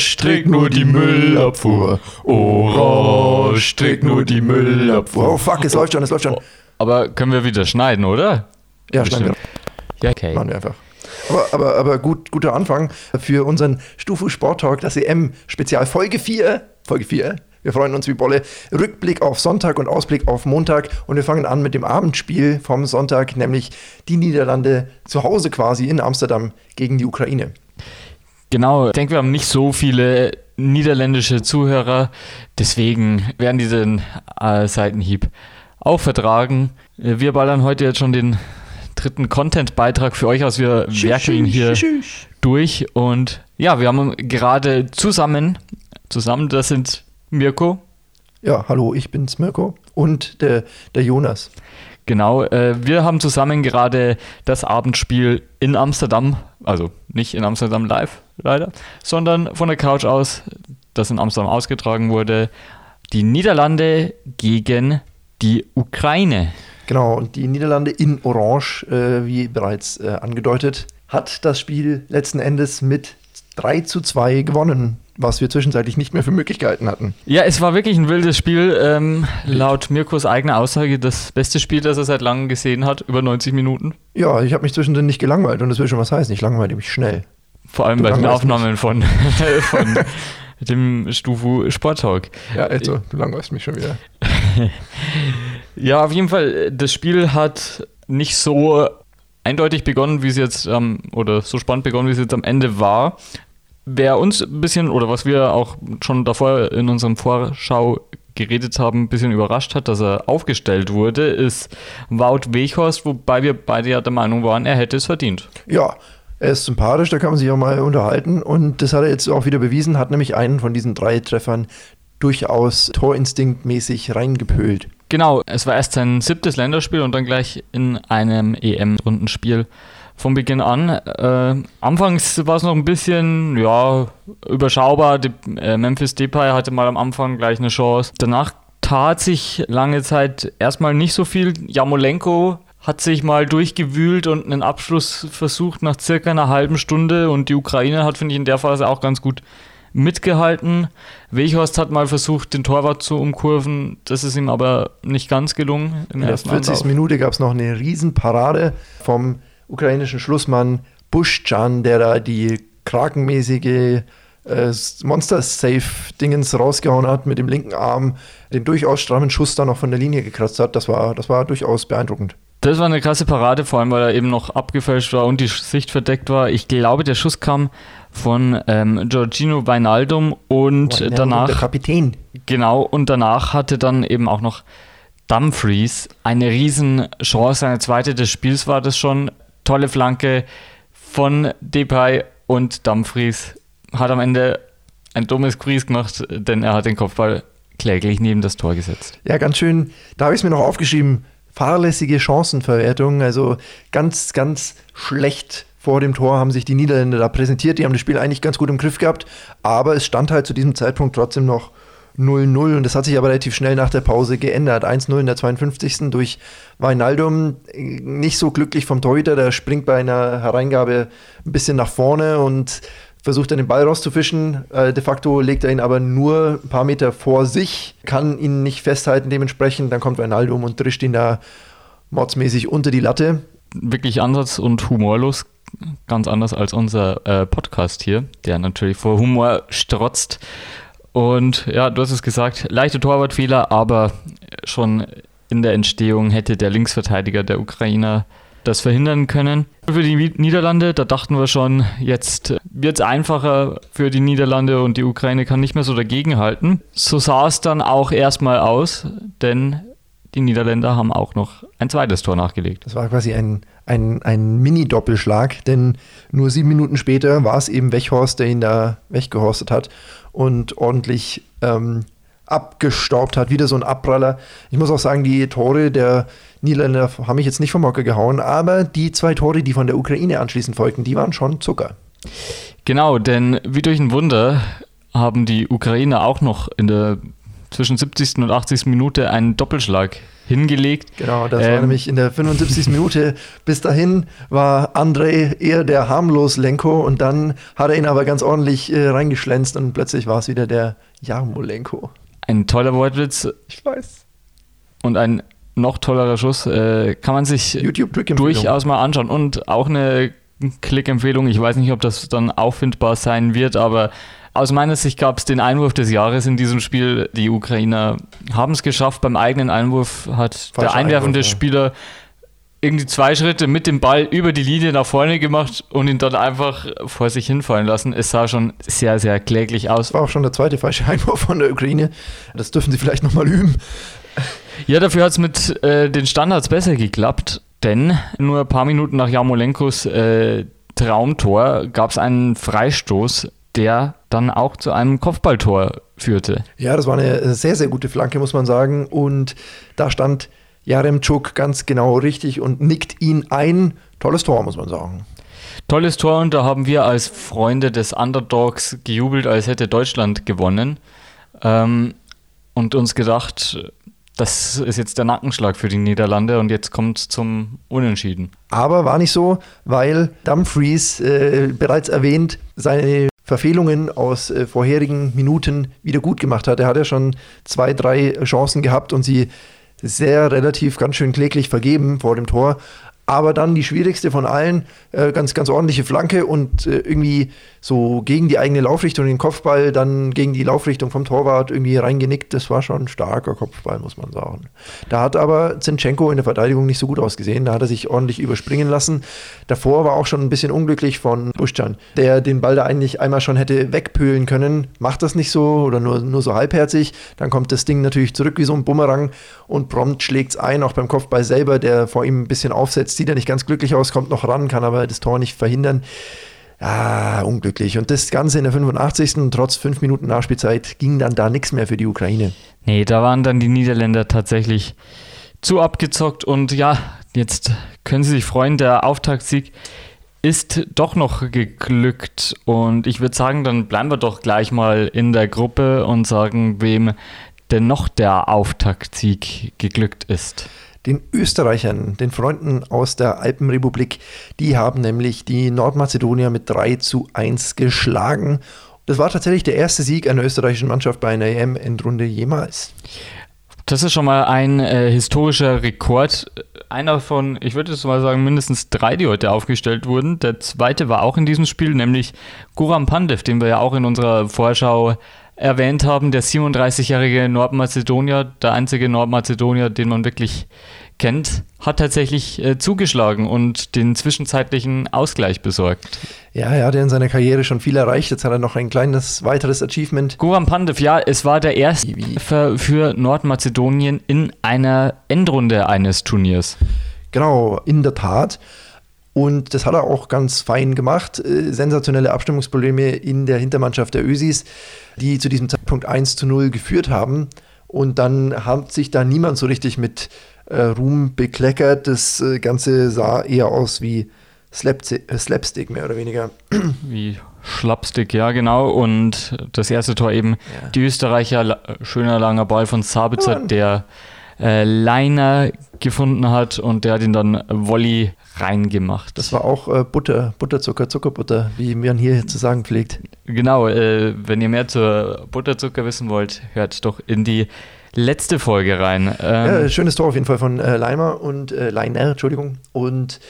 Orange trägt nur die Müllabfuhr. Orange trägt nur die Müllabfuhr. Oh fuck, es läuft schon, es läuft schon. Aber können wir wieder schneiden, oder? Ja, schneiden wir. Ja, okay. Machen wir einfach. Aber, aber, aber gut, guter Anfang für unseren Stufu Sport Talk, das EM-Spezial Folge 4. Folge 4. Wir freuen uns wie Bolle. Rückblick auf Sonntag und Ausblick auf Montag. Und wir fangen an mit dem Abendspiel vom Sonntag, nämlich die Niederlande zu Hause quasi in Amsterdam gegen die Ukraine. Genau, ich denke, wir haben nicht so viele niederländische Zuhörer. Deswegen werden diesen äh, Seitenhieb auch vertragen. Wir ballern heute jetzt schon den dritten Content-Beitrag für euch aus. Wir werken ihn hier durch. Und ja, wir haben gerade zusammen, zusammen, das sind Mirko. Ja, hallo, ich bin's Mirko und der, der Jonas. Genau, äh, wir haben zusammen gerade das Abendspiel in Amsterdam, also nicht in Amsterdam live, leider, sondern von der Couch aus, das in Amsterdam ausgetragen wurde, die Niederlande gegen die Ukraine. Genau, und die Niederlande in Orange, äh, wie bereits äh, angedeutet, hat das Spiel letzten Endes mit 3 zu 2 gewonnen, was wir zwischenzeitlich nicht mehr für Möglichkeiten hatten. Ja, es war wirklich ein wildes Spiel. Ähm, laut Mirkos eigener Aussage das beste Spiel, das er seit langem gesehen hat, über 90 Minuten. Ja, ich habe mich zwischendrin nicht gelangweilt und das will schon was heißen. Ich langweile mich schnell. Vor allem bei den Aufnahmen von, von dem Stufu Sport Talk. Ja, also, du langweilst mich schon wieder. ja, auf jeden Fall, das Spiel hat nicht so eindeutig begonnen, wie es jetzt, ähm, oder so spannend begonnen, wie es jetzt am Ende war. Wer uns ein bisschen, oder was wir auch schon davor in unserem Vorschau geredet haben, ein bisschen überrascht hat, dass er aufgestellt wurde, ist Wout Weghorst, wobei wir beide ja der Meinung waren, er hätte es verdient. Ja, er ist sympathisch, da kann man sich auch mal unterhalten und das hat er jetzt auch wieder bewiesen, hat nämlich einen von diesen drei Treffern durchaus torinstinktmäßig reingepölt. Genau, es war erst sein siebtes Länderspiel und dann gleich in einem EM-Rundenspiel von Beginn an. Äh, anfangs war es noch ein bisschen, ja, überschaubar. Die, äh, Memphis Depay hatte mal am Anfang gleich eine Chance. Danach tat sich lange Zeit erstmal nicht so viel. Jamolenko hat sich mal durchgewühlt und einen Abschluss versucht nach circa einer halben Stunde und die Ukraine hat, finde ich, in der Phase auch ganz gut mitgehalten. Weghorst hat mal versucht, den Torwart zu umkurven. Das ist ihm aber nicht ganz gelungen. In der 40. Anlauf. Minute gab es noch eine Riesenparade vom ukrainischen Schlussmann Buschjan, der da die krakenmäßige äh, Monster-Safe-Dingens rausgehauen hat mit dem linken Arm, den durchaus strammen Schuss da noch von der Linie gekratzt hat. Das war, das war durchaus beeindruckend. Das war eine krasse Parade, vor allem weil er eben noch abgefälscht war und die Sicht verdeckt war. Ich glaube, der Schuss kam von ähm, Giorgino Weinaldum und Weinaldum, danach. Der Kapitän. Genau, und danach hatte dann eben auch noch Dumfries eine riesen Chance. Eine zweite des Spiels war das schon. Tolle Flanke von Depay und Dumfries hat am Ende ein dummes Gries gemacht, denn er hat den Kopfball kläglich neben das Tor gesetzt. Ja, ganz schön. Da habe ich es mir noch aufgeschrieben. Fahrlässige Chancenverwertung, also ganz, ganz schlecht vor dem Tor haben sich die Niederländer da präsentiert. Die haben das Spiel eigentlich ganz gut im Griff gehabt, aber es stand halt zu diesem Zeitpunkt trotzdem noch 0-0 und das hat sich aber relativ schnell nach der Pause geändert. 1-0 in der 52. durch Weinaldum. Nicht so glücklich vom Torhüter, der springt bei einer Hereingabe ein bisschen nach vorne und versucht dann den Ball rauszufischen. Äh, de facto legt er ihn aber nur ein paar Meter vor sich, kann ihn nicht festhalten dementsprechend. Dann kommt Weinaldum und drischt ihn da mordsmäßig unter die Latte. Wirklich ansatz- und humorlos ganz anders als unser äh, Podcast hier, der natürlich vor Humor strotzt. Und ja, du hast es gesagt, leichte Torwartfehler, aber schon in der Entstehung hätte der Linksverteidiger der Ukrainer das verhindern können. Für die Niederlande, da dachten wir schon, jetzt wird es einfacher für die Niederlande und die Ukraine kann nicht mehr so dagegenhalten. So sah es dann auch erstmal aus, denn die Niederländer haben auch noch ein zweites Tor nachgelegt. Das war quasi ein, ein, ein Mini-Doppelschlag, denn nur sieben Minuten später war es eben Wechhorst, der ihn da weggehorstet hat und ordentlich ähm, abgestaubt hat. Wieder so ein Abpraller. Ich muss auch sagen, die Tore der Niederländer haben mich jetzt nicht vom Hocker gehauen, aber die zwei Tore, die von der Ukraine anschließend folgten, die waren schon Zucker. Genau, denn wie durch ein Wunder haben die Ukrainer auch noch in der zwischen 70. und 80. Minute einen Doppelschlag hingelegt. Genau, das ähm, war nämlich in der 75. Minute. Bis dahin war André eher der harmlos Lenko und dann hat er ihn aber ganz ordentlich äh, reingeschlänzt und plötzlich war es wieder der Jarmolenko. Ein toller Wortwitz. Ich weiß. Und ein noch tollerer Schuss. Äh, kann man sich durchaus mal anschauen. Und auch eine Klick-Empfehlung. Ich weiß nicht, ob das dann auffindbar sein wird, aber aus meiner Sicht gab es den Einwurf des Jahres in diesem Spiel. Die Ukrainer haben es geschafft. Beim eigenen Einwurf hat Falscher der einwerfende Einwurf, ja. Spieler irgendwie zwei Schritte mit dem Ball über die Linie nach vorne gemacht und ihn dann einfach vor sich hinfallen lassen. Es sah schon sehr, sehr kläglich aus. War auch schon der zweite falsche Einwurf von der Ukraine. Das dürfen sie vielleicht nochmal üben. Ja, dafür hat es mit äh, den Standards besser geklappt, denn nur ein paar Minuten nach Jamolenkos äh, Traumtor gab es einen Freistoß, der dann auch zu einem Kopfballtor führte. Ja, das war eine sehr, sehr gute Flanke, muss man sagen. Und da stand Jaremczuk ganz genau richtig und nickt ihn ein. Tolles Tor, muss man sagen. Tolles Tor und da haben wir als Freunde des Underdogs gejubelt, als hätte Deutschland gewonnen. Ähm, und uns gedacht, das ist jetzt der Nackenschlag für die Niederlande und jetzt kommt es zum Unentschieden. Aber war nicht so, weil Dumfries, äh, bereits erwähnt, seine Verfehlungen aus äh, vorherigen Minuten wieder gut gemacht hat. Er hat ja schon zwei, drei Chancen gehabt und sie sehr relativ ganz schön kläglich vergeben vor dem Tor aber dann die schwierigste von allen, äh, ganz, ganz ordentliche Flanke und äh, irgendwie so gegen die eigene Laufrichtung, den Kopfball, dann gegen die Laufrichtung vom Torwart irgendwie reingenickt. Das war schon ein starker Kopfball, muss man sagen. Da hat aber Zinchenko in der Verteidigung nicht so gut ausgesehen. Da hat er sich ordentlich überspringen lassen. Davor war auch schon ein bisschen unglücklich von Buschan, der den Ball da eigentlich einmal schon hätte wegpölen können. Macht das nicht so oder nur, nur so halbherzig. Dann kommt das Ding natürlich zurück wie so ein Bumerang und prompt schlägt es ein, auch beim Kopfball selber, der vor ihm ein bisschen aufsetzt sieht er nicht ganz glücklich aus, kommt noch ran, kann aber das Tor nicht verhindern. Ja, unglücklich. Und das Ganze in der 85. trotz fünf Minuten Nachspielzeit ging dann da nichts mehr für die Ukraine. Nee, da waren dann die Niederländer tatsächlich zu abgezockt und ja, jetzt können sie sich freuen, der Auftaktsieg ist doch noch geglückt und ich würde sagen, dann bleiben wir doch gleich mal in der Gruppe und sagen, wem denn noch der Auftaktsieg geglückt ist den Österreichern, den Freunden aus der Alpenrepublik. Die haben nämlich die Nordmazedonier mit 3 zu 1 geschlagen. Das war tatsächlich der erste Sieg einer österreichischen Mannschaft bei einer EM-Endrunde jemals. Das ist schon mal ein äh, historischer Rekord. Einer von, ich würde es mal sagen, mindestens drei, die heute aufgestellt wurden. Der zweite war auch in diesem Spiel, nämlich Guram Pandev, den wir ja auch in unserer Vorschau erwähnt haben, der 37-jährige Nordmazedonier, der einzige Nordmazedonier, den man wirklich kennt, hat tatsächlich äh, zugeschlagen und den zwischenzeitlichen Ausgleich besorgt. Ja, er hatte in seiner Karriere schon viel erreicht. Jetzt hat er noch ein kleines weiteres Achievement. Goran Pandev, ja, es war der erste für, für Nordmazedonien in einer Endrunde eines Turniers. Genau, in der Tat. Und das hat er auch ganz fein gemacht. Äh, sensationelle Abstimmungsprobleme in der Hintermannschaft der Ösis, die zu diesem Zeitpunkt 1 zu 0 geführt haben. Und dann hat sich da niemand so richtig mit äh, Ruhm bekleckert. Das äh, Ganze sah eher aus wie Slapstick, äh, Slapstick mehr oder weniger. Wie Schlappstick, ja, genau. Und das erste Tor eben ja. die Österreicher, schöner langer Ball von Sabitzer, ja, der äh, Leiner gefunden hat und der hat ihn dann Volley reingemacht. Das war auch äh, Butter, Butterzucker, Zuckerbutter, wie man hier zu sagen pflegt. Genau, äh, wenn ihr mehr zur Butterzucker wissen wollt, hört doch in die letzte Folge rein. Ähm, ja, schönes Tor auf jeden Fall von äh, Leimer und äh, Leiner, Entschuldigung. Und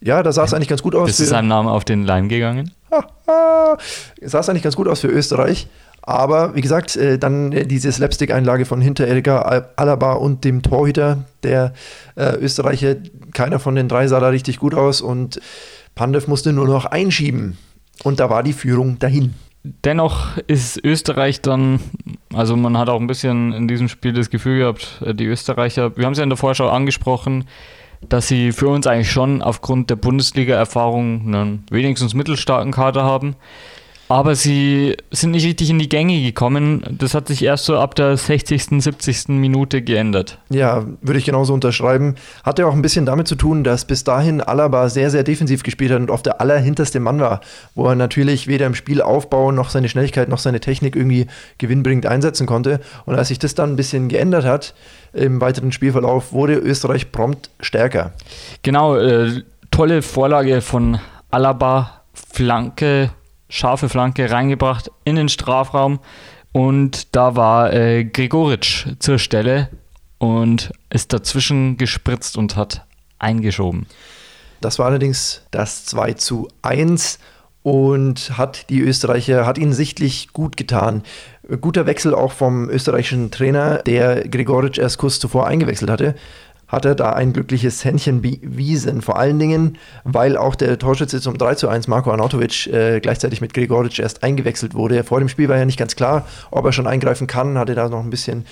ja, da sah es eigentlich ganz gut aus. Ist es seinem Namen auf den Leim gegangen? Ha, ha. Sah es eigentlich ganz gut aus für Österreich. Aber wie gesagt, äh, dann äh, diese Slapstick-Einlage von Hinteregger, Alaba und dem Torhüter, der äh, Österreicher, keiner von den drei sah da richtig gut aus und Pandev musste nur noch einschieben. Und da war die Führung dahin. Dennoch ist Österreich dann, also man hat auch ein bisschen in diesem Spiel das Gefühl gehabt, äh, die Österreicher, wir haben es ja in der Vorschau angesprochen, dass sie für uns eigentlich schon aufgrund der Bundesliga-Erfahrung einen wenigstens mittelstarken Kader haben. Aber sie sind nicht richtig in die Gänge gekommen. Das hat sich erst so ab der 60., 70. Minute geändert. Ja, würde ich genauso unterschreiben. Hatte auch ein bisschen damit zu tun, dass bis dahin Alaba sehr, sehr defensiv gespielt hat und oft der allerhinterste Mann war, wo er natürlich weder im Spielaufbau noch seine Schnelligkeit noch seine Technik irgendwie gewinnbringend einsetzen konnte. Und als sich das dann ein bisschen geändert hat im weiteren Spielverlauf, wurde Österreich prompt stärker. Genau, äh, tolle Vorlage von Alaba, Flanke scharfe Flanke reingebracht in den Strafraum und da war äh, Gregoritsch zur Stelle und ist dazwischen gespritzt und hat eingeschoben. Das war allerdings das 2 zu 1 und hat die Österreicher, hat ihnen sichtlich gut getan. Guter Wechsel auch vom österreichischen Trainer, der Gregoritsch erst kurz zuvor eingewechselt hatte hat er da ein glückliches Händchen bewiesen. Vor allen Dingen, weil auch der Torschütze zum 3 zu 1, Marco Arnautovic, äh, gleichzeitig mit Gregoritsch erst eingewechselt wurde. Vor dem Spiel war ja nicht ganz klar, ob er schon eingreifen kann, hatte da noch ein bisschen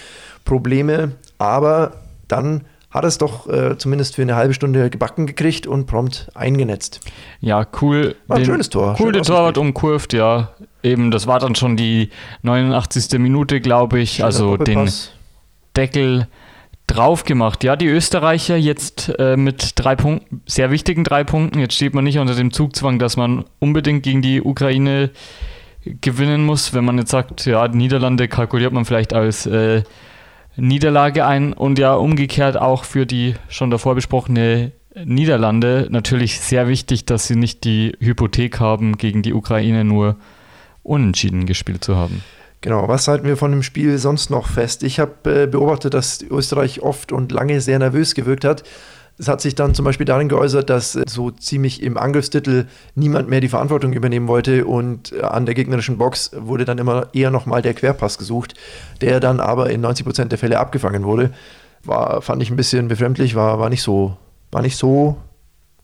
Probleme. Aber dann hat es doch äh, zumindest für eine halbe Stunde gebacken gekriegt und prompt eingenetzt. Ja, cool. War ein schönes Tor. Cool, der Torwart umkurvt, ja. Eben, das war dann schon die 89. Minute, glaube ich. Schöner also den Deckel drauf gemacht. Ja, die Österreicher jetzt äh, mit drei Punkten, sehr wichtigen drei Punkten. Jetzt steht man nicht unter dem Zugzwang, dass man unbedingt gegen die Ukraine gewinnen muss. Wenn man jetzt sagt, ja, Niederlande kalkuliert man vielleicht als äh, Niederlage ein und ja, umgekehrt auch für die schon davor besprochene Niederlande natürlich sehr wichtig, dass sie nicht die Hypothek haben, gegen die Ukraine nur unentschieden gespielt zu haben. Genau, was halten wir von dem Spiel sonst noch fest? Ich habe äh, beobachtet, dass Österreich oft und lange sehr nervös gewirkt hat. Es hat sich dann zum Beispiel darin geäußert, dass äh, so ziemlich im Angriffstitel niemand mehr die Verantwortung übernehmen wollte und äh, an der gegnerischen Box wurde dann immer eher nochmal der Querpass gesucht, der dann aber in 90 Prozent der Fälle abgefangen wurde. War, fand ich ein bisschen befremdlich, war, war nicht so, war nicht so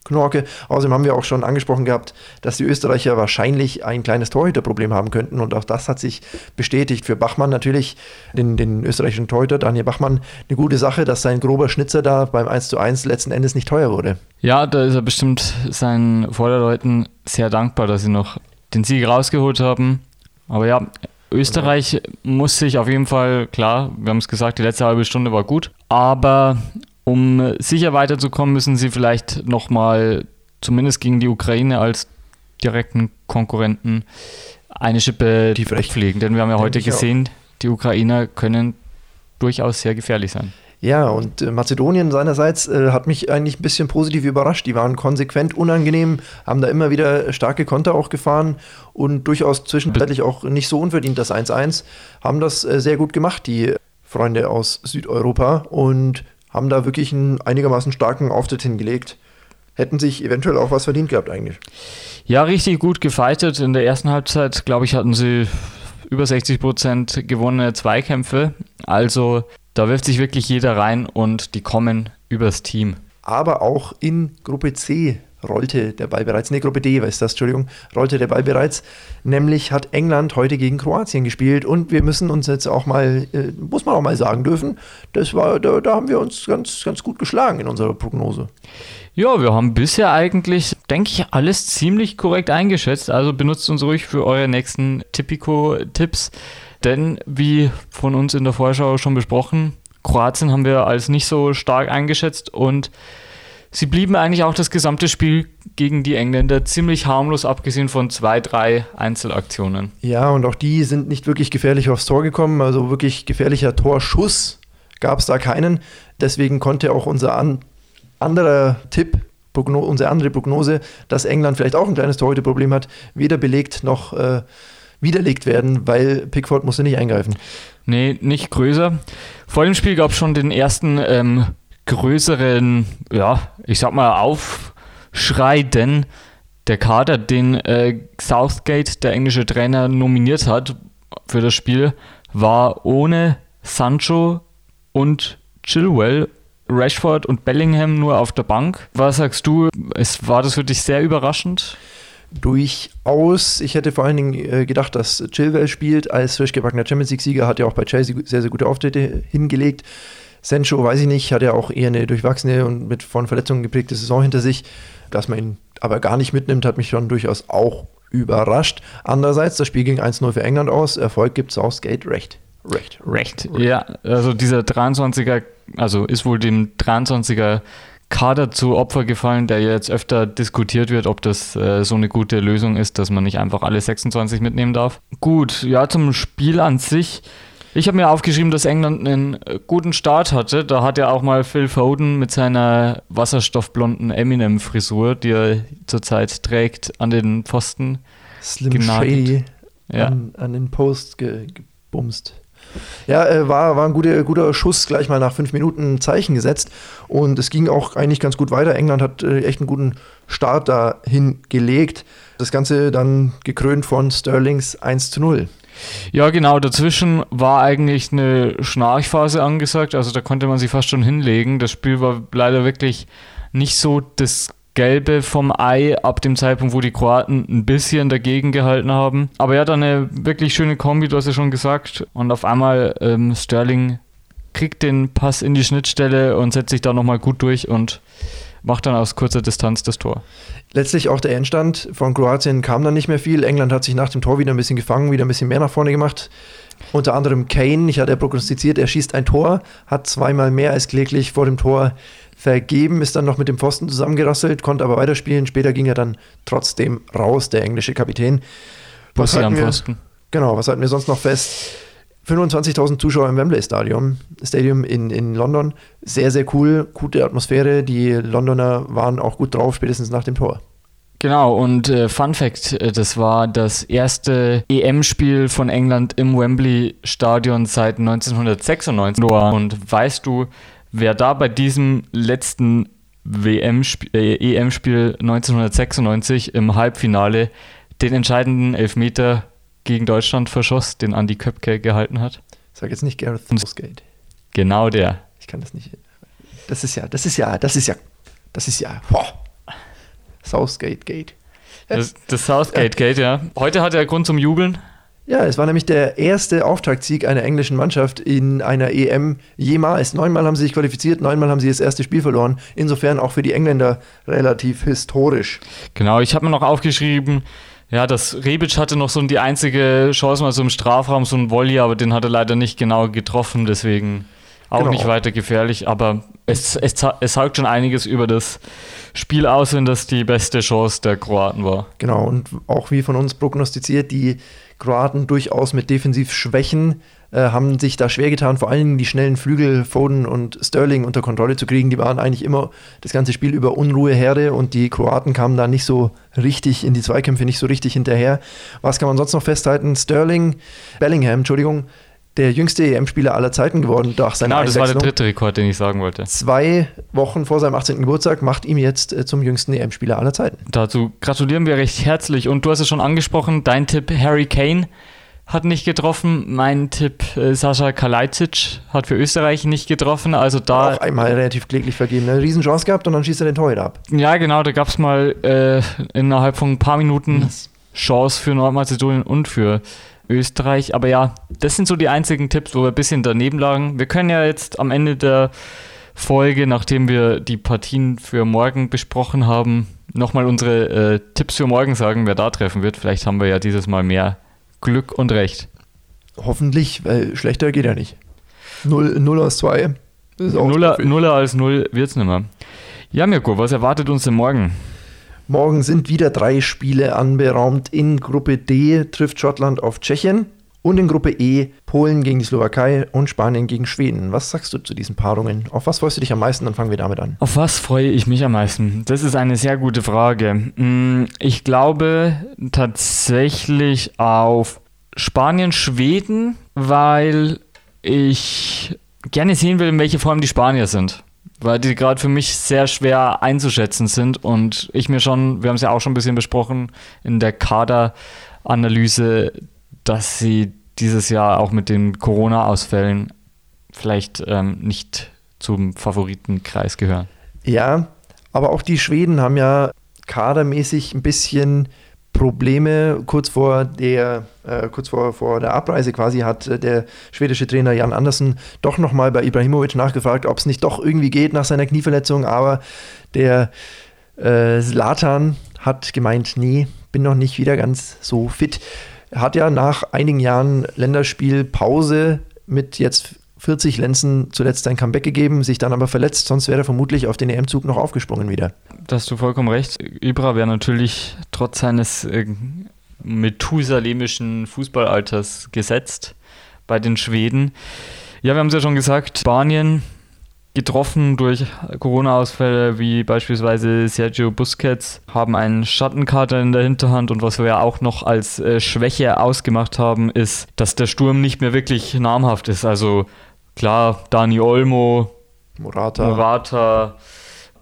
Knorke. Außerdem haben wir auch schon angesprochen gehabt, dass die Österreicher wahrscheinlich ein kleines Torhüterproblem haben könnten und auch das hat sich bestätigt. Für Bachmann natürlich, den, den österreichischen Torhüter Daniel Bachmann, eine gute Sache, dass sein grober Schnitzer da beim 1 zu 1 letzten Endes nicht teuer wurde. Ja, da ist er bestimmt seinen Vorderleuten sehr dankbar, dass sie noch den Sieg rausgeholt haben. Aber ja, Österreich muss sich auf jeden Fall, klar, wir haben es gesagt, die letzte halbe Stunde war gut, aber um sicher weiterzukommen, müssen sie vielleicht nochmal, zumindest gegen die Ukraine als direkten Konkurrenten, eine Schippe tief pflegen. Denn wir haben ja heute gesehen, die Ukrainer können durchaus sehr gefährlich sein. Ja, und äh, Mazedonien seinerseits äh, hat mich eigentlich ein bisschen positiv überrascht. Die waren konsequent unangenehm, haben da immer wieder starke Konter auch gefahren und durchaus zwischenzeitlich auch nicht so unverdient das 1-1. Haben das äh, sehr gut gemacht, die Freunde aus Südeuropa. Und haben da wirklich einen einigermaßen starken Auftritt hingelegt. Hätten sich eventuell auch was verdient gehabt eigentlich. Ja, richtig gut gefightet. In der ersten Halbzeit, glaube ich, hatten sie über 60 Prozent gewonnene Zweikämpfe. Also da wirft sich wirklich jeder rein und die kommen übers Team. Aber auch in Gruppe C rollte der Ball bereits, ne, Gruppe D es das, Entschuldigung, rollte der Ball bereits. Nämlich hat England heute gegen Kroatien gespielt und wir müssen uns jetzt auch mal, äh, muss man auch mal sagen dürfen, das war, da, da haben wir uns ganz, ganz gut geschlagen in unserer Prognose. Ja, wir haben bisher eigentlich, denke ich, alles ziemlich korrekt eingeschätzt. Also benutzt uns ruhig für eure nächsten Tipico-Tipps. Denn wie von uns in der Vorschau schon besprochen, Kroatien haben wir als nicht so stark eingeschätzt und Sie blieben eigentlich auch das gesamte Spiel gegen die Engländer ziemlich harmlos, abgesehen von zwei, drei Einzelaktionen. Ja, und auch die sind nicht wirklich gefährlich aufs Tor gekommen. Also wirklich gefährlicher Torschuss gab es da keinen. Deswegen konnte auch unser an anderer Tipp, Progno unsere andere Prognose, dass England vielleicht auch ein kleines Torhüterproblem hat, weder belegt noch äh, widerlegt werden, weil Pickford musste nicht eingreifen. Nee, nicht größer. Vor dem Spiel gab es schon den ersten ähm, größeren, ja, ich sag mal, Aufschrei, denn der Kader, den äh, Southgate, der englische Trainer, nominiert hat für das Spiel, war ohne Sancho und Chilwell, Rashford und Bellingham nur auf der Bank. Was sagst du? Es, war das für dich sehr überraschend? Durchaus. Ich hätte vor allen Dingen äh, gedacht, dass Chilwell spielt. Als frisch gebackener Champions League-Sieger hat er auch bei Chelsea sehr, sehr gute Auftritte hingelegt. Sancho, weiß ich nicht, hat ja auch eher eine durchwachsene und mit von Verletzungen geprägte Saison hinter sich. Dass man ihn aber gar nicht mitnimmt, hat mich schon durchaus auch überrascht. Andererseits, das Spiel ging 1-0 für England aus. Erfolg gibt Southgate recht. Recht. Recht. Ja, also dieser 23er, also ist wohl dem 23er Kader zu Opfer gefallen, der jetzt öfter diskutiert wird, ob das äh, so eine gute Lösung ist, dass man nicht einfach alle 26 mitnehmen darf. Gut, ja, zum Spiel an sich. Ich habe mir aufgeschrieben, dass England einen äh, guten Start hatte. Da hat ja auch mal Phil Foden mit seiner wasserstoffblonden Eminem-Frisur, die er zurzeit trägt, an den Pfosten. Slim genagelt. Shady ja. an, an, den Post ge, gebumst. Ja, äh, war, war ein guter, guter Schuss, gleich mal nach fünf Minuten Zeichen gesetzt. Und es ging auch eigentlich ganz gut weiter. England hat äh, echt einen guten Start dahin gelegt. Das Ganze dann gekrönt von Sterlings 1 zu 0. Ja, genau. Dazwischen war eigentlich eine Schnarchphase angesagt. Also da konnte man sich fast schon hinlegen. Das Spiel war leider wirklich nicht so das Gelbe vom Ei ab dem Zeitpunkt, wo die Kroaten ein bisschen dagegen gehalten haben. Aber ja, dann eine wirklich schöne Kombi, du hast ja schon gesagt. Und auf einmal ähm, Sterling kriegt den Pass in die Schnittstelle und setzt sich da nochmal gut durch und macht dann aus kurzer Distanz das Tor. Letztlich auch der Endstand von Kroatien kam dann nicht mehr viel. England hat sich nach dem Tor wieder ein bisschen gefangen, wieder ein bisschen mehr nach vorne gemacht. Unter anderem Kane, ich hatte ja prognostiziert, er schießt ein Tor, hat zweimal mehr als kläglich vor dem Tor vergeben, ist dann noch mit dem Pfosten zusammengerasselt, konnte aber weiterspielen. Später ging er dann trotzdem raus, der englische Kapitän. Was am Pfosten. Genau, was halten wir sonst noch fest? 25.000 Zuschauer im Wembley Stadium, Stadium in, in London. Sehr, sehr cool, gute Atmosphäre. Die Londoner waren auch gut drauf, spätestens nach dem Tor. Genau, und äh, Fun Fact: äh, Das war das erste EM-Spiel von England im Wembley-Stadion seit 1996. Und weißt du, wer da bei diesem letzten WM-Spiel, äh, EM-Spiel 1996 im Halbfinale den entscheidenden Elfmeter gegen Deutschland verschoss, den Andy Köpke gehalten hat? Sag jetzt nicht Gareth Southgate. Genau der. Ich kann das nicht. Das ist ja, das ist ja, das ist ja, das ist ja, boah. Southgate Gate. Das, das Southgate Gate, ja. Heute hat er Grund zum Jubeln. Ja, es war nämlich der erste Auftaktsieg einer englischen Mannschaft in einer EM jemals. Neunmal haben sie sich qualifiziert, neunmal haben sie das erste Spiel verloren. Insofern auch für die Engländer relativ historisch. Genau, ich habe mir noch aufgeschrieben, ja, das Rebic hatte noch so die einzige Chance mal so im Strafraum, so ein Volley, aber den hat er leider nicht genau getroffen, deswegen auch genau. nicht weiter gefährlich. Aber es, es, es sagt schon einiges über das Spiel aus, wenn das die beste Chance der Kroaten war. Genau, und auch wie von uns prognostiziert, die Kroaten durchaus mit Defensivschwächen äh, haben sich da schwer getan, vor allem die schnellen Flügel Foden und Sterling unter Kontrolle zu kriegen. Die waren eigentlich immer das ganze Spiel über Unruheherde und die Kroaten kamen da nicht so richtig in die Zweikämpfe, nicht so richtig hinterher. Was kann man sonst noch festhalten? Sterling, Bellingham, Entschuldigung, der jüngste EM-Spieler aller Zeiten geworden durch seine Genau, das war der dritte Rekord, den ich sagen wollte. Zwei Wochen vor seinem 18. Geburtstag macht ihm jetzt äh, zum jüngsten EM-Spieler aller Zeiten. Dazu gratulieren wir recht herzlich. Und du hast es schon angesprochen, dein Tipp Harry Kane hat nicht getroffen. Mein Tipp äh, Sascha Kalajdzic hat für Österreich nicht getroffen. Also da auch einmal relativ kläglich vergeben. Eine Riesenchance gehabt und dann schießt er den Torhüter ab. Ja, genau. Da gab es mal äh, innerhalb von ein paar Minuten yes. Chance für Nordmazedonien und für Österreich. Aber ja, das sind so die einzigen Tipps, wo wir ein bisschen daneben lagen. Wir können ja jetzt am Ende der Folge, nachdem wir die Partien für morgen besprochen haben, nochmal unsere äh, Tipps für morgen sagen, wer da treffen wird. Vielleicht haben wir ja dieses Mal mehr Glück und Recht. Hoffentlich, weil schlechter geht ja nicht. 0, 0 aus 2. Nuller, Nuller als 0 wird es nicht mehr. Ja, Mirko, was erwartet uns denn morgen? Morgen sind wieder drei Spiele anberaumt. In Gruppe D trifft Schottland auf Tschechien und in Gruppe E Polen gegen die Slowakei und Spanien gegen Schweden. Was sagst du zu diesen Paarungen? Auf was freust du dich am meisten? Dann fangen wir damit an. Auf was freue ich mich am meisten? Das ist eine sehr gute Frage. Hm, ich glaube tatsächlich auf Spanien, Schweden, weil ich gerne sehen will, in welche Form die Spanier sind weil die gerade für mich sehr schwer einzuschätzen sind und ich mir schon, wir haben es ja auch schon ein bisschen besprochen in der Kaderanalyse, dass sie dieses Jahr auch mit den Corona-Ausfällen vielleicht ähm, nicht zum Favoritenkreis gehören. Ja, aber auch die Schweden haben ja kadermäßig ein bisschen Probleme. Kurz vor der, äh, kurz vor, vor der Abreise quasi hat äh, der schwedische Trainer Jan Andersen doch nochmal bei Ibrahimovic nachgefragt, ob es nicht doch irgendwie geht nach seiner Knieverletzung, aber der äh, Zlatan hat gemeint, nee, bin noch nicht wieder ganz so fit. Hat ja nach einigen Jahren Länderspielpause mit jetzt 40 Lenzen zuletzt ein Comeback gegeben, sich dann aber verletzt, sonst wäre er vermutlich auf den EM-Zug noch aufgesprungen wieder. Da hast du vollkommen recht. Ibra wäre natürlich trotz seines äh, methusalemischen Fußballalters gesetzt bei den Schweden. Ja, wir haben es ja schon gesagt, Spanien getroffen durch Corona-Ausfälle wie beispielsweise Sergio Busquets, haben einen Schattenkater in der Hinterhand und was wir ja auch noch als äh, Schwäche ausgemacht haben, ist, dass der Sturm nicht mehr wirklich namhaft ist. Also klar, Dani Olmo, Morata, Morata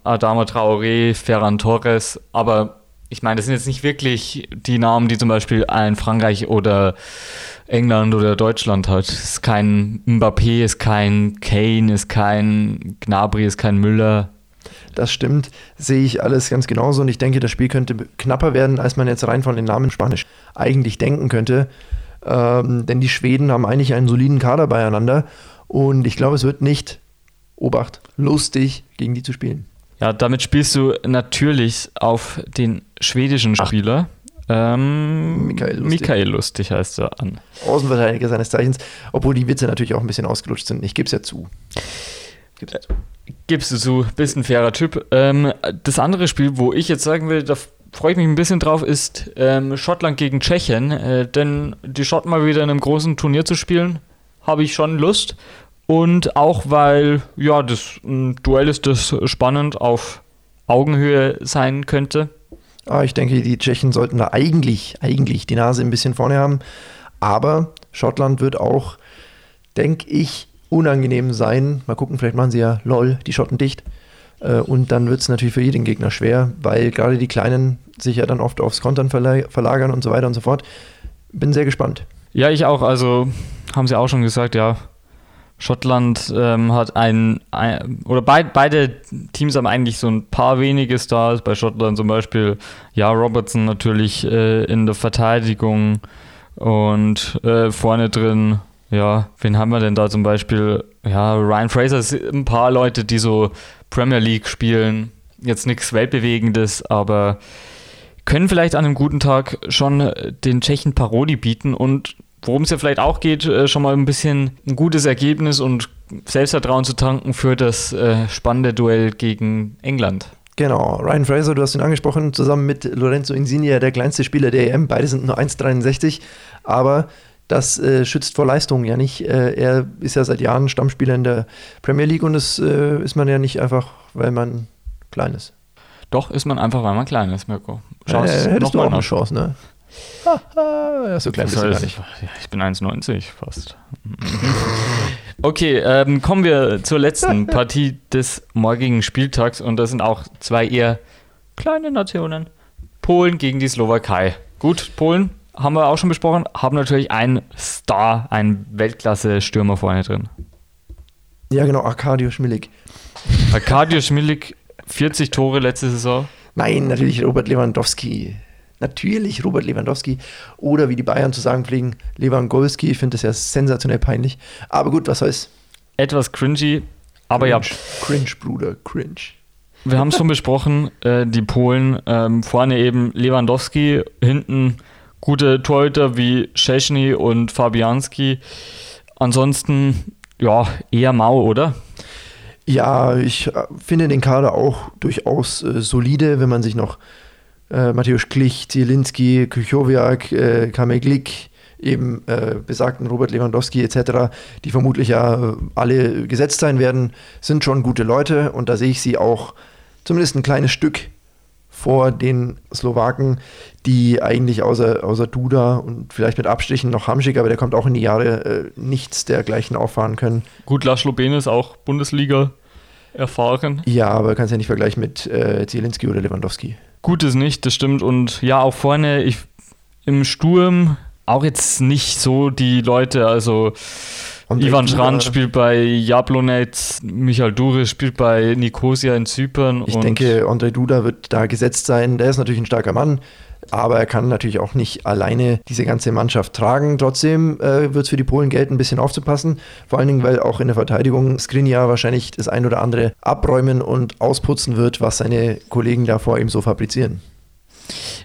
Adama Traoré, Ferran Torres, aber ich meine, das sind jetzt nicht wirklich die Namen, die zum Beispiel ein Frankreich oder England oder Deutschland hat. Es ist kein Mbappé, ist kein Kane, ist kein Gnabry, ist kein Müller. Das stimmt, sehe ich alles ganz genauso und ich denke, das Spiel könnte knapper werden, als man jetzt rein von den Namen Spanisch eigentlich denken könnte. Ähm, denn die Schweden haben eigentlich einen soliden Kader beieinander und ich glaube, es wird nicht, Obacht, lustig, gegen die zu spielen. Ja, damit spielst du natürlich auf den schwedischen Spieler. Ähm, Michael, Lustig. Michael Lustig heißt er an. Außenverteidiger seines Zeichens, obwohl die Witze natürlich auch ein bisschen ausgelutscht sind. Ich gebe es ja zu. Gib's ja zu. Gibst du zu, bist ein fairer Typ. Ähm, das andere Spiel, wo ich jetzt sagen will, da freue ich mich ein bisschen drauf, ist ähm, Schottland gegen Tschechien. Äh, denn die Schotten mal wieder in einem großen Turnier zu spielen, habe ich schon Lust. Und auch weil, ja, das ein Duell ist, das spannend auf Augenhöhe sein könnte. Ah, ich denke, die Tschechen sollten da eigentlich, eigentlich die Nase ein bisschen vorne haben. Aber Schottland wird auch, denke ich, unangenehm sein. Mal gucken, vielleicht machen sie ja lol, die Schotten dicht. Äh, und dann wird es natürlich für jeden Gegner schwer, weil gerade die Kleinen sich ja dann oft aufs Kontern verlagern und so weiter und so fort. Bin sehr gespannt. Ja, ich auch. Also haben sie auch schon gesagt, ja, Schottland ähm, hat ein, ein oder beid, beide Teams haben eigentlich so ein paar wenige Stars. Bei Schottland zum Beispiel, ja, Robertson natürlich äh, in der Verteidigung und äh, vorne drin, ja, wen haben wir denn da zum Beispiel? Ja, Ryan Fraser ein paar Leute, die so Premier League spielen. Jetzt nichts Weltbewegendes, aber können vielleicht an einem guten Tag schon den Tschechen Paroli bieten und worum es ja vielleicht auch geht, äh, schon mal ein bisschen ein gutes Ergebnis und Selbstvertrauen zu tanken für das äh, spannende Duell gegen England. Genau, Ryan Fraser, du hast ihn angesprochen, zusammen mit Lorenzo Insigne, der kleinste Spieler der EM. Beide sind nur 1,63, aber das äh, schützt vor Leistung ja nicht. Äh, er ist ja seit Jahren Stammspieler in der Premier League und das äh, ist man ja nicht einfach, weil man klein ist. Doch, ist man einfach, weil man klein ist, Mirko. Chance, äh, hättest du auch eine Chance, ne? Ja, so klein bist du gar nicht. Ich bin 1,90 fast. okay, ähm, kommen wir zur letzten Partie des morgigen Spieltags und das sind auch zwei eher kleine Nationen. Polen gegen die Slowakei. Gut, Polen haben wir auch schon besprochen, haben natürlich einen Star, einen Weltklasse-Stürmer vorne drin. Ja, genau, Arkadio Schmilik. Arkadio Schmilik, 40 Tore letzte Saison. Nein, natürlich Robert Lewandowski natürlich Robert Lewandowski oder wie die Bayern zu sagen pflegen, Lewandowski. Ich finde das ja sensationell peinlich. Aber gut, was soll's. Etwas cringy, aber cringe, ja. Cringe, Bruder, cringe. Wir haben es schon besprochen, äh, die Polen. Ähm, vorne eben Lewandowski, hinten gute Torhüter wie Szczesny und Fabianski. Ansonsten, ja, eher mau, oder? Ja, ich äh, finde den Kader auch durchaus äh, solide, wenn man sich noch äh, Matthäus Klich, Zielinski, Kuchowiak, äh, Kameglik, eben äh, besagten Robert Lewandowski etc., die vermutlich ja alle gesetzt sein werden, sind schon gute Leute und da sehe ich sie auch zumindest ein kleines Stück vor den Slowaken, die eigentlich außer, außer Duda und vielleicht mit Abstrichen noch Hamschick, aber der kommt auch in die Jahre, äh, nichts dergleichen auffahren können. Gut, Laszlo Bene ist auch Bundesliga erfahren. Ja, aber kannst ja nicht vergleichen mit äh, Zielinski oder Lewandowski. Gutes nicht, das stimmt. Und ja, auch vorne ich, im Sturm auch jetzt nicht so die Leute, also und Ivan Schran spielt bei Jablonec, Michael Dure spielt bei Nicosia in Zypern. Ich denke, André Duda wird da gesetzt sein. Der ist natürlich ein starker Mann, aber er kann natürlich auch nicht alleine diese ganze Mannschaft tragen. Trotzdem äh, wird es für die Polen gelten, ein bisschen aufzupassen. Vor allen Dingen, weil auch in der Verteidigung Skriniar wahrscheinlich das ein oder andere abräumen und ausputzen wird, was seine Kollegen da vor ihm so fabrizieren.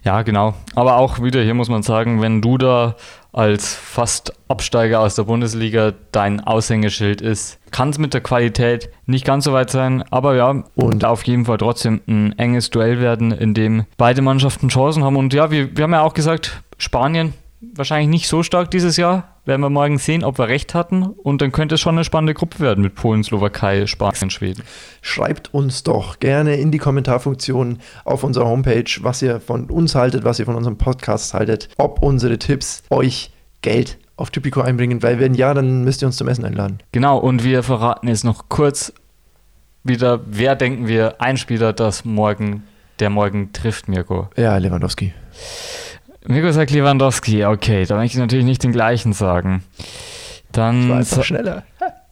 Ja, genau. Aber auch wieder hier muss man sagen, wenn du da als fast Absteiger aus der Bundesliga dein Aushängeschild ist, kann es mit der Qualität nicht ganz so weit sein, aber ja, und auf jeden Fall trotzdem ein enges Duell werden, in dem beide Mannschaften Chancen haben. Und ja, wir, wir haben ja auch gesagt, Spanien wahrscheinlich nicht so stark dieses Jahr. Werden wir morgen sehen, ob wir recht hatten. Und dann könnte es schon eine spannende Gruppe werden mit Polen, Slowakei, Spanien, Schweden. Schreibt uns doch gerne in die Kommentarfunktion auf unserer Homepage, was ihr von uns haltet, was ihr von unserem Podcast haltet, ob unsere Tipps euch Geld auf Typico einbringen, weil wenn ja, dann müsst ihr uns zum Essen einladen. Genau, und wir verraten jetzt noch kurz wieder, wer denken wir, ein Spieler, das morgen, der morgen trifft, Mirko? Ja, Lewandowski. Mirko sagt Lewandowski, okay, da möchte ich natürlich nicht den gleichen sagen. Dann ich war einfach schneller.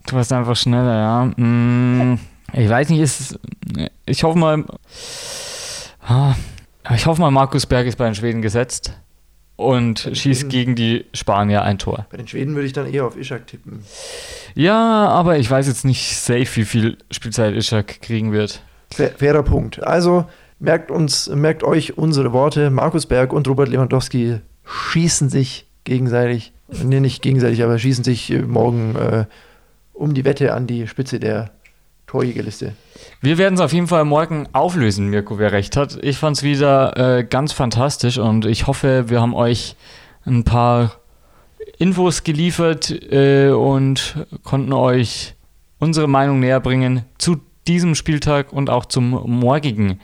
Du warst einfach schneller, ja. Hm, ich weiß nicht, ist. Ich hoffe mal. Ah, ich hoffe mal, Markus Berg ist bei den Schweden gesetzt und schießt gegen die Spanier ein Tor. Bei den Schweden würde ich dann eher auf Ishak tippen. Ja, aber ich weiß jetzt nicht safe, wie viel Spielzeit Ishak kriegen wird. Fairer Punkt. Also merkt uns, merkt euch unsere Worte. Markus Berg und Robert Lewandowski schießen sich gegenseitig, nee, nicht gegenseitig, aber schießen sich morgen äh, um die Wette an die Spitze der Torjägerliste. Wir werden es auf jeden Fall morgen auflösen, Mirko, wer recht hat. Ich fand es wieder äh, ganz fantastisch und ich hoffe, wir haben euch ein paar Infos geliefert äh, und konnten euch unsere Meinung näher bringen zu diesem Spieltag und auch zum morgigen.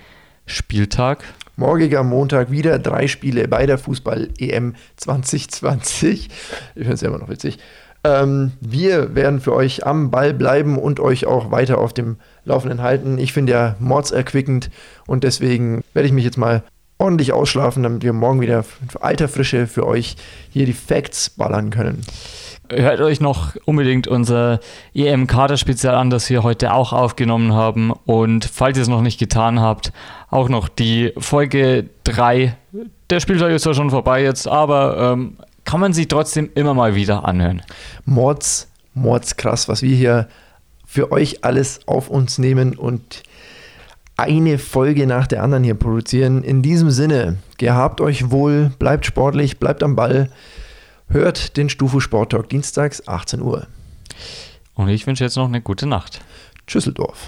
Morgiger Montag wieder drei Spiele bei der Fußball-EM 2020. Ich finde es ja immer noch witzig. Ähm, wir werden für euch am Ball bleiben und euch auch weiter auf dem Laufenden halten. Ich finde ja mordserquickend und deswegen werde ich mich jetzt mal ordentlich ausschlafen, damit wir morgen wieder alter Frische für euch hier die Facts ballern können. Hört euch noch unbedingt unser EM-Kader-Spezial an, das wir heute auch aufgenommen haben. Und falls ihr es noch nicht getan habt, auch noch die Folge 3. Der Spieltag ist ja schon vorbei jetzt, aber ähm, kann man sich trotzdem immer mal wieder anhören. Mords, Mords krass, was wir hier für euch alles auf uns nehmen und eine Folge nach der anderen hier produzieren. In diesem Sinne, gehabt euch wohl, bleibt sportlich, bleibt am Ball. Hört den Stufu Sport Talk dienstags 18 Uhr. Und ich wünsche jetzt noch eine gute Nacht. Tschüsseldorf.